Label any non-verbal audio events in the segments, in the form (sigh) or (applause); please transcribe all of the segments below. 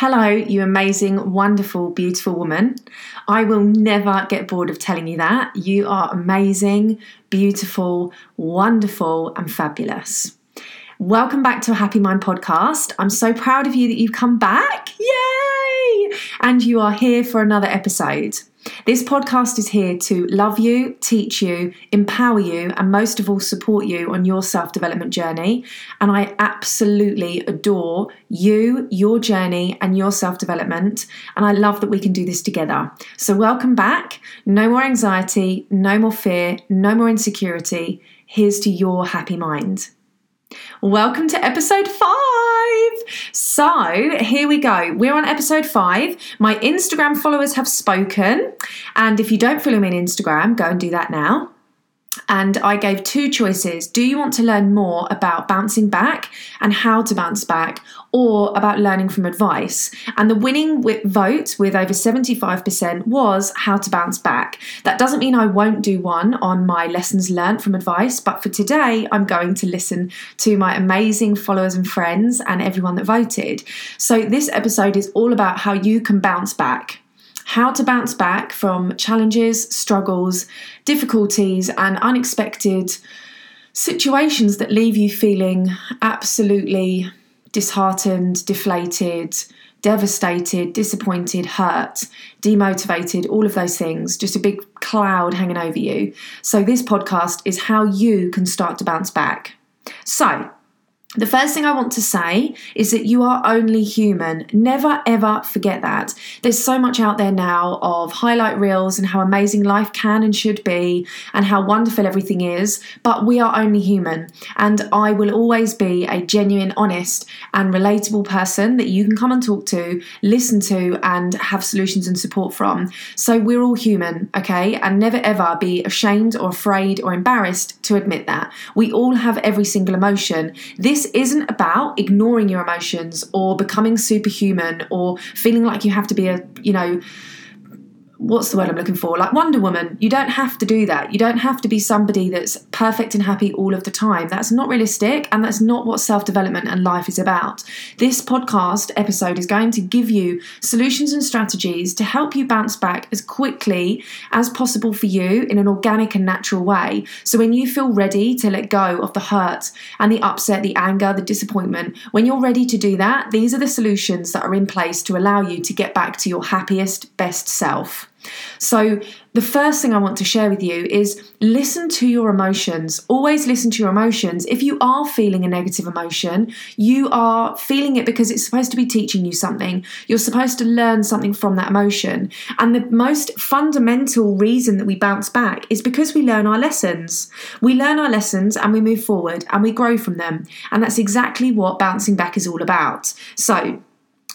Hello, you amazing, wonderful, beautiful woman. I will never get bored of telling you that. You are amazing, beautiful, wonderful, and fabulous. Welcome back to a Happy Mind podcast. I'm so proud of you that you've come back. Yay! And you are here for another episode. This podcast is here to love you, teach you, empower you, and most of all, support you on your self development journey. And I absolutely adore you, your journey, and your self development. And I love that we can do this together. So, welcome back. No more anxiety, no more fear, no more insecurity. Here's to your happy mind. Welcome to episode five. So, here we go. We're on episode five. My Instagram followers have spoken. And if you don't follow me on Instagram, go and do that now and I gave two choices. Do you want to learn more about bouncing back and how to bounce back, or about learning from advice? And the winning vote with over 75% was how to bounce back. That doesn't mean I won't do one on my lessons learned from advice, but for today, I'm going to listen to my amazing followers and friends and everyone that voted. So, this episode is all about how you can bounce back how to bounce back from challenges, struggles, difficulties, and unexpected situations that leave you feeling absolutely disheartened, deflated, devastated, disappointed, hurt, demotivated, all of those things, just a big cloud hanging over you. So, this podcast is how you can start to bounce back. So, the first thing I want to say is that you are only human. Never ever forget that. There's so much out there now of highlight reels and how amazing life can and should be and how wonderful everything is, but we are only human. And I will always be a genuine, honest, and relatable person that you can come and talk to, listen to, and have solutions and support from. So we're all human, okay? And never ever be ashamed or afraid or embarrassed to admit that. We all have every single emotion. This this isn't about ignoring your emotions or becoming superhuman or feeling like you have to be a, you know, what's the word I'm looking for? Like Wonder Woman. You don't have to do that. You don't have to be somebody that's perfect and happy all of the time. That's not realistic and that's not what self development and life is about. This podcast episode is going to give you solutions and strategies to help you bounce back as quickly as possible for you in an organic and natural way. So when you feel ready to let go of the hurt and the upset, the anger, the disappointment, when you're ready to do that, these are the solutions that are in place to allow you to get back to your happiest, best self. So, the first thing I want to share with you is listen to your emotions. Always listen to your emotions. If you are feeling a negative emotion, you are feeling it because it's supposed to be teaching you something. You're supposed to learn something from that emotion. And the most fundamental reason that we bounce back is because we learn our lessons. We learn our lessons and we move forward and we grow from them. And that's exactly what bouncing back is all about. So,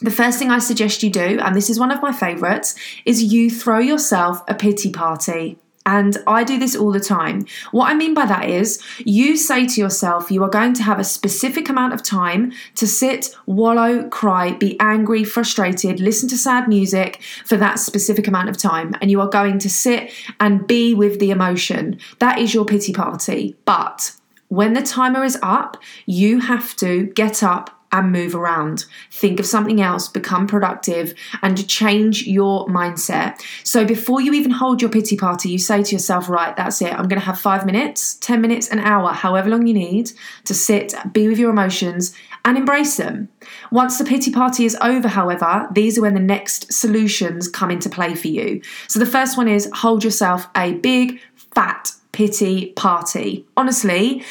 the first thing I suggest you do, and this is one of my favourites, is you throw yourself a pity party. And I do this all the time. What I mean by that is, you say to yourself, you are going to have a specific amount of time to sit, wallow, cry, be angry, frustrated, listen to sad music for that specific amount of time. And you are going to sit and be with the emotion. That is your pity party. But when the timer is up, you have to get up and move around. Think of something else, become productive, and change your mindset. So before you even hold your pity party, you say to yourself, right, that's it. I'm going to have five minutes, 10 minutes, an hour, however long you need to sit, be with your emotions, and embrace them. Once the pity party is over, however, these are when the next solutions come into play for you. So the first one is hold yourself a big, fat pity party. Honestly,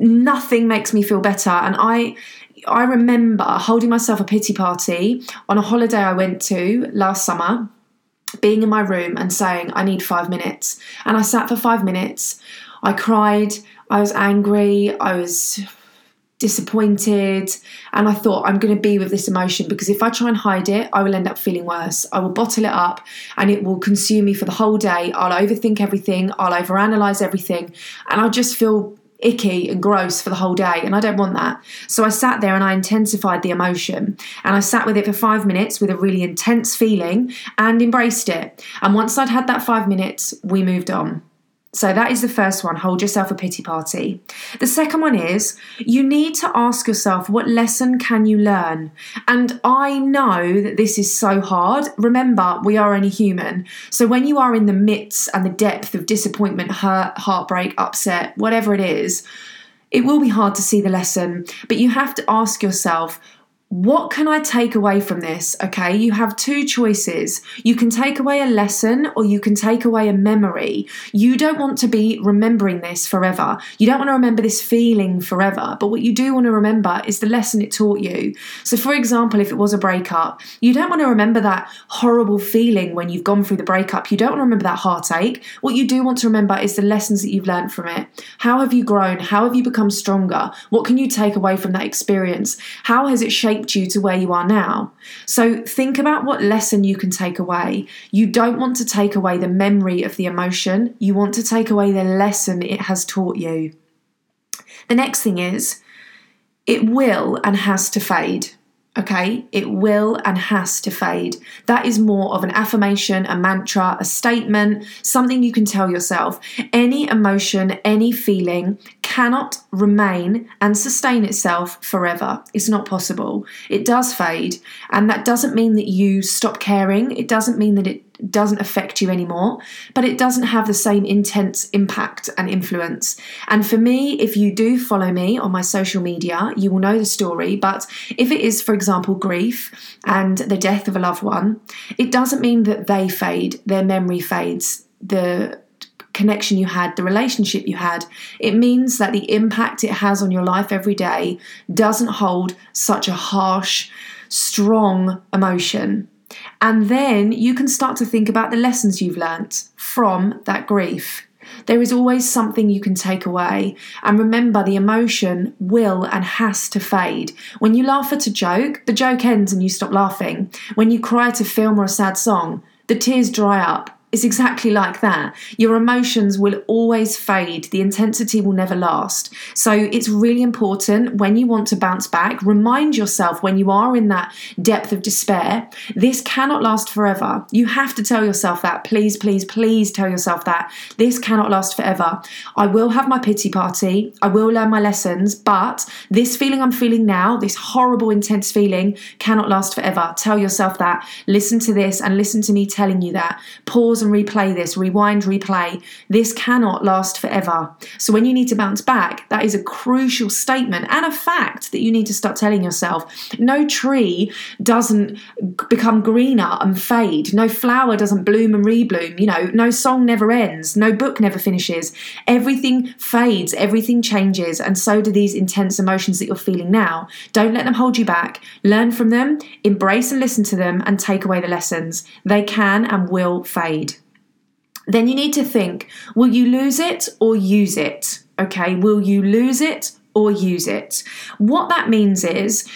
nothing makes me feel better. And I I remember holding myself a pity party on a holiday I went to last summer, being in my room and saying, I need five minutes. And I sat for five minutes. I cried. I was angry. I was disappointed. And I thought, I'm going to be with this emotion because if I try and hide it, I will end up feeling worse. I will bottle it up and it will consume me for the whole day. I'll overthink everything. I'll overanalyze everything. And I'll just feel icky and gross for the whole day and I don't want that. So I sat there and I intensified the emotion and I sat with it for 5 minutes with a really intense feeling and embraced it. And once I'd had that 5 minutes, we moved on. So that is the first one. Hold yourself a pity party. The second one is you need to ask yourself what lesson can you learn? And I know that this is so hard. Remember, we are only human. So when you are in the midst and the depth of disappointment, hurt, heartbreak, upset, whatever it is, it will be hard to see the lesson, but you have to ask yourself, what can I take away from this? Okay, you have two choices. You can take away a lesson or you can take away a memory. You don't want to be remembering this forever. You don't want to remember this feeling forever. But what you do want to remember is the lesson it taught you. So, for example, if it was a breakup, you don't want to remember that horrible feeling when you've gone through the breakup. You don't want to remember that heartache. What you do want to remember is the lessons that you've learned from it. How have you grown? How have you become stronger? What can you take away from that experience? How has it shaped shaped you to where you are now. So think about what lesson you can take away. You don't want to take away the memory of the emotion, you want to take away the lesson it has taught you. The next thing is, it will and has to fade. Okay, it will and has to fade. That is more of an affirmation, a mantra, a statement, something you can tell yourself. Any emotion, any feeling cannot remain and sustain itself forever. It's not possible. It does fade, and that doesn't mean that you stop caring. It doesn't mean that it doesn't affect you anymore, but it doesn't have the same intense impact and influence. And for me, if you do follow me on my social media, you will know the story. But if it is, for example, grief and the death of a loved one, it doesn't mean that they fade, their memory fades, the connection you had, the relationship you had. It means that the impact it has on your life every day doesn't hold such a harsh, strong emotion. And then you can start to think about the lessons you've learnt from that grief. There is always something you can take away. And remember, the emotion will and has to fade. When you laugh at a joke, the joke ends and you stop laughing. When you cry at a film or a sad song, the tears dry up it's exactly like that. Your emotions will always fade, the intensity will never last. So it's really important when you want to bounce back, remind yourself when you are in that depth of despair, this cannot last forever. You have to tell yourself that. Please, please, please tell yourself that. This cannot last forever. I will have my pity party, I will learn my lessons, but this feeling I'm feeling now, this horrible, intense feeling, cannot last forever. Tell yourself that. Listen to this and listen to me telling you that. Pause pause and replay this, rewind, replay. This cannot last forever. So when you need to bounce back, that is a crucial statement and a fact that you need to start telling yourself. No tree doesn't become greener and fade. No flower doesn't bloom and rebloom. You know, no song never ends. No book never finishes. Everything fades, everything changes, and so do these intense emotions that you're feeling now. Don't let them hold you back. Learn from them, embrace and listen to them, and take away the lessons. They can and will fade then you need to think will you lose it or use it? Okay, will you lose it or use it? What that means is,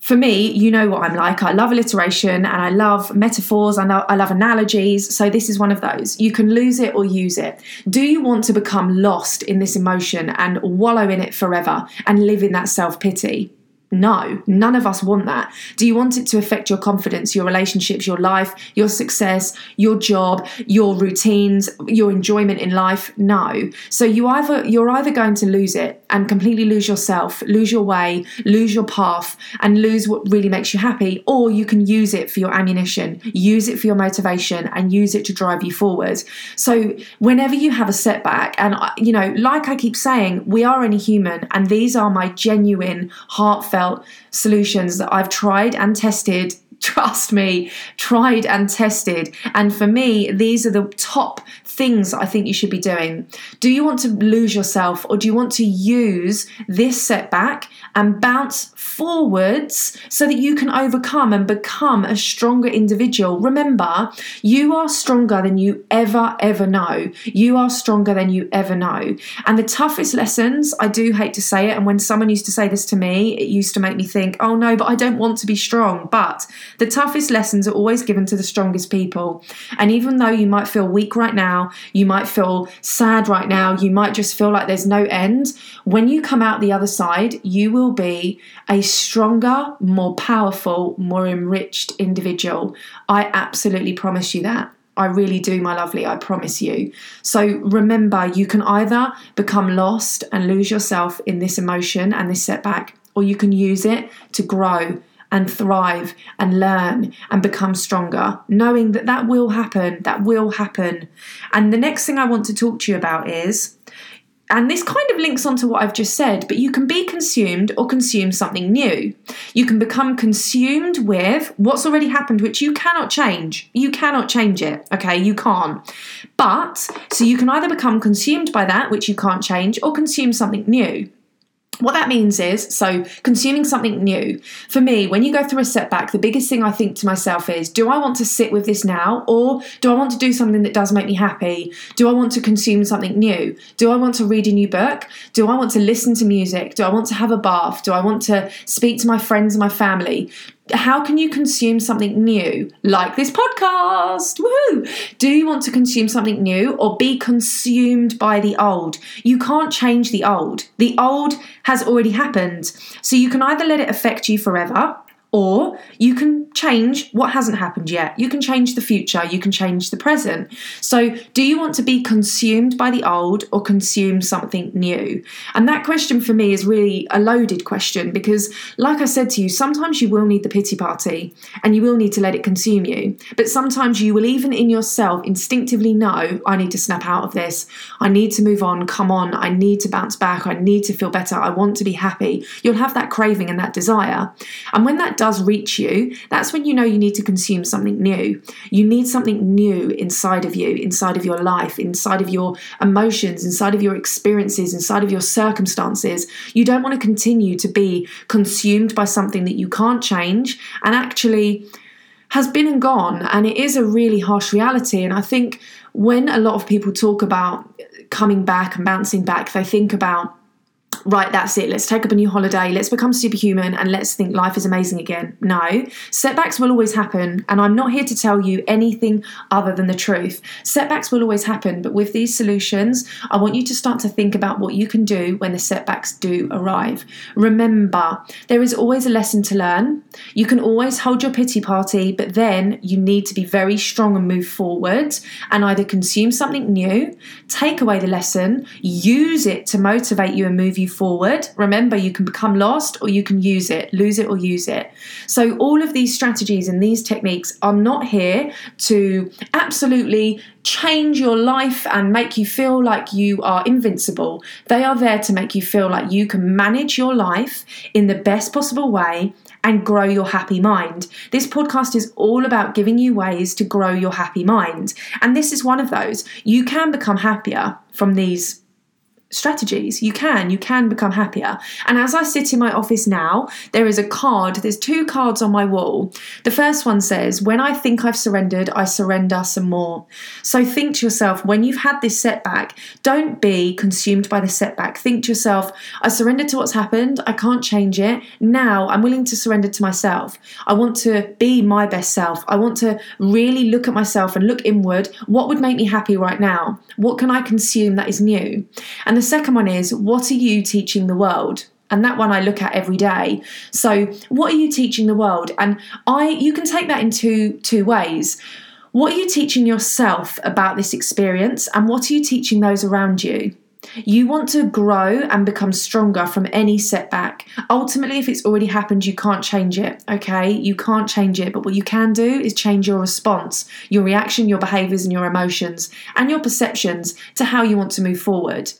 for me, you know what I'm like. I love alliteration and I love metaphors and I love analogies. So, this is one of those. You can lose it or use it. Do you want to become lost in this emotion and wallow in it forever and live in that self pity? No, none of us want that. Do you want it to affect your confidence, your relationships, your life, your success, your job, your routines, your enjoyment in life? No. So you either you're either going to lose it and completely lose yourself, lose your way, lose your path and lose what really makes you happy, or you can use it for your ammunition, use it for your motivation and use it to drive you forward. So whenever you have a setback and uh, you know, like I keep saying, we are only human and these are my genuine heartfelt solutions that I've tried and tested. (laughs) Trust me, tried and tested. And for me, these are the top things I think you should be doing. Do you want to lose yourself or do you want to use this setback and bounce forwards so that you can overcome and become a stronger individual? Remember, you are stronger than you ever, ever know. You are stronger than you ever know. And the toughest lessons, I do hate to say it, and when someone used to say this to me, it used to make me think, oh no, but I don't want to be strong. But the toughest lessons are always given to the strongest people. And even though you might feel weak right now, you might feel sad right now. You might just feel like there's no end. When you come out the other side, you will be a stronger, more powerful, more enriched individual. I absolutely promise you that. I really do, my lovely, I promise you. So remember, you can either become lost and lose yourself in this emotion and this setback, or you can use it to grow and thrive and learn and become stronger, knowing that that will happen, that will happen. And the next thing I want to talk to you about is and this kind of links onto what I've just said, but you can be consumed or consume something new. You can become consumed with what's already happened, which you cannot change. You cannot change it, okay? You can't. But, so you can either become consumed by that, which you can't change, or consume something new. What that means is, so consuming something new. For me, when you go through a setback, the biggest thing I think to myself is, do I want to sit with this now? Or do I want to do something that does make me happy? Do I want to consume something new? Do I want to read a new book? Do I want to listen to music? Do I want to have a bath? Do I want to speak to my friends and my family? How can you consume something new like this podcast? Woo! do you want to consume something new or be consumed by the old? You can't change the old. The old has already happened. So you can either let it affect you forever or you can change what hasn't happened yet. You can change the future, you can change the present. So, do you want to be consumed by the old or consume something new? And that question for me is really a loaded question because, like I said to you, sometimes you will need the pity party and you will need to let it consume you. But sometimes you will, even in yourself, instinctively know, I need to snap out of this. I need to move on. Come on. I need to bounce back. I need to feel better. I want to be happy. You'll have that craving and that desire. And when that does reach you, that's when you know you need to consume something new. You need something new inside of you, inside of your life, inside of your emotions, inside of your experiences, inside of your circumstances. You don't want to continue to be consumed by something that you can't change and actually has been and gone. And it is a really harsh reality. And I think when a lot of people talk about coming back and bouncing back, they think about right, that's it, let's take up a new holiday, let's become superhuman, and let's think life is amazing again. No, setbacks will always happen, and I'm not here to tell you anything other than the truth. Setbacks will always happen, but with these solutions, I want you to start to think about what you can do when the setbacks do arrive. Remember, there is always a lesson to learn. You can always hold your pity party, but then you need to be very strong and move forward and either consume something new, take away the lesson, use it to motivate you and move you forward. Remember, you can become lost or you can use it, lose it or use it. So, all of these strategies and these techniques are not here to absolutely change your life and make you feel like you are invincible. They are there to make you feel like you can manage your life in the best possible way and grow your happy mind. This podcast is all about giving you ways to grow your happy mind. And this is one of those. You can become happier from these strategies. You can, you can become happier. And as I sit in my office now, there is a card, there's two cards on my wall. The first one says, When I think I've surrendered, I surrender some more. So think to yourself, when you've had this setback, don't be consumed by the setback. Think to yourself, I surrendered to what's happened, I can't change it. Now I'm willing to surrender to myself. I want to be my best self. I want to really look at myself and look inward. What would make me happy right now? What can I consume that is new? And the second one is what are you teaching the world? and that one I look at every day. So, what are you teaching the world? And I you can take that in two two ways. What are you teaching yourself about this experience and what are you teaching those around you? You want to grow and become stronger from any setback. Ultimately, if it's already happened, you can't change it, okay? You can't change it, but what you can do is change your response, your reaction, your behaviors, and your emotions, and your perceptions to how you want to move forward.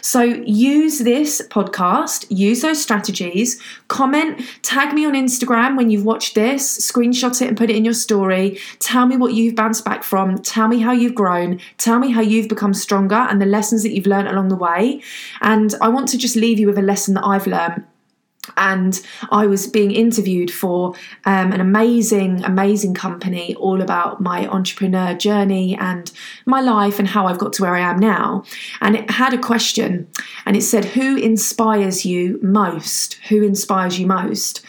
So use this podcast, use those strategies, comment, tag me on Instagram when you've watched this, screenshot it and put it in your story. Tell me what you've bounced back from, tell me how you've grown, tell me how you've become stronger and the lessons that you've learned along the way. And I want to just leave you with a lesson that I've learned and I was being interviewed for um, an amazing, amazing company all about my entrepreneur journey and my life and how I've got to where I am now. And it had a question and it said, Who inspires you most? Who inspires you most?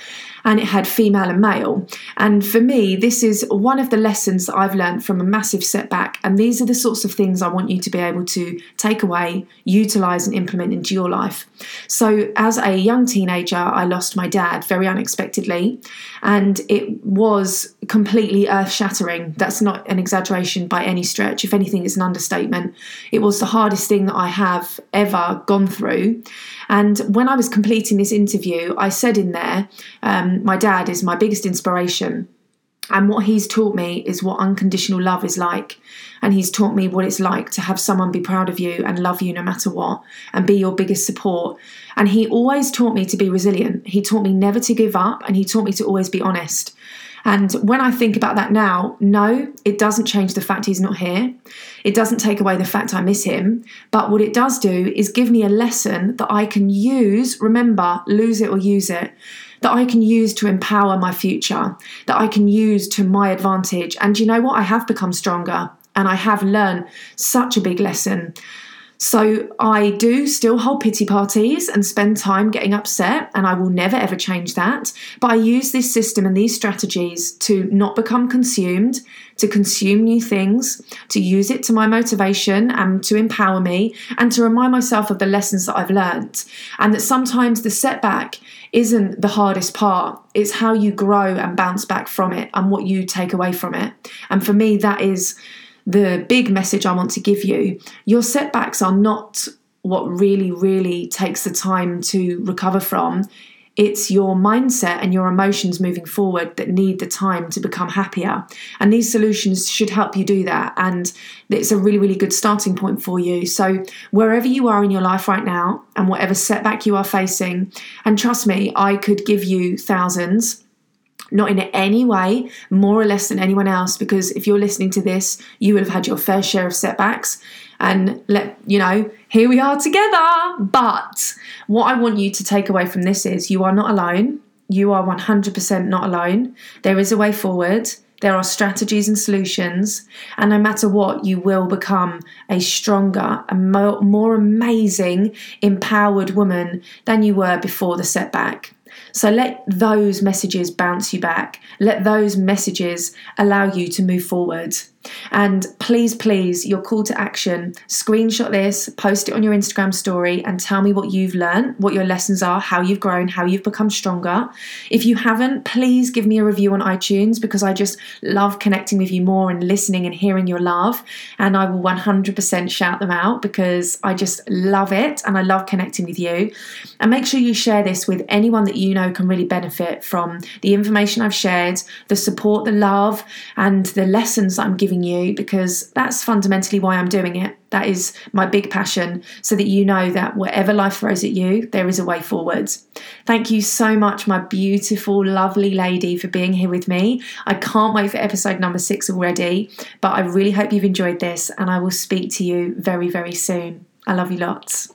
And it had female and male. And for me, this is one of the lessons that I've learned from a massive setback. And these are the sorts of things I want you to be able to take away, utilize, and implement into your life. So, as a young teenager, I lost my dad very unexpectedly, and it was completely earth shattering. That's not an exaggeration by any stretch. If anything, it's an understatement. It was the hardest thing that I have ever gone through. And when I was completing this interview, I said in there, um, my dad is my biggest inspiration. And what he's taught me is what unconditional love is like. And he's taught me what it's like to have someone be proud of you and love you no matter what and be your biggest support. And he always taught me to be resilient. He taught me never to give up and he taught me to always be honest. And when I think about that now, no, it doesn't change the fact he's not here. It doesn't take away the fact I miss him. But what it does do is give me a lesson that I can use, remember, lose it or use it, that I can use to empower my future, that I can use to my advantage. And you know what? I have become stronger and I have learned such a big lesson. So I do still hold pity parties and spend time getting upset, and I will never ever change that. But I use this system and these strategies to not become consumed, to consume new things, to use it to my motivation and to empower me, and to remind myself of the lessons that I've learned. And that sometimes the setback isn't the hardest part, it's how you grow and bounce back from it and what you take away from it. And for me, that is the big message I want to give you. Your setbacks are not what really, really takes the time to recover from. It's your mindset and your emotions moving forward that need the time to become happier. And these solutions should help you do that. And it's a really, really good starting point for you. So, wherever you are in your life right now, and whatever setback you are facing, and trust me, I could give you thousands not in any way more or less than anyone else because if you're listening to this you will have had your fair share of setbacks. And let you know here we are together. But what i want you to take away from this is you are not alone. You are 100% not alone. There is a way forward. There are strategies and solutions, and no matter what, you will become a stronger, a more, more amazing, empowered woman than you were before the setback. So let those messages bounce you back. Let those messages allow you to move forward. And please, please, your call to action screenshot this, post it on your Instagram story, and tell me what you've learned, what your lessons are, how you've grown, how you've become stronger. If you haven't, please give me a review on iTunes because I just love connecting with you more and listening and hearing your love. And I will 100% shout them out because I just love it and I love connecting with you. And make sure you share this with anyone that you know can really benefit from the information I've shared, the support, the love, and the lessons that I'm giving you because that's fundamentally why I'm doing it. That is my big passion, so that you know that whatever life throws at you, there is a way forward. Thank you so much, my beautiful, lovely lady, for being here with me. I can't wait for episode number six already, but I really hope you've enjoyed this, and I will speak to you very, very soon. I love you lots.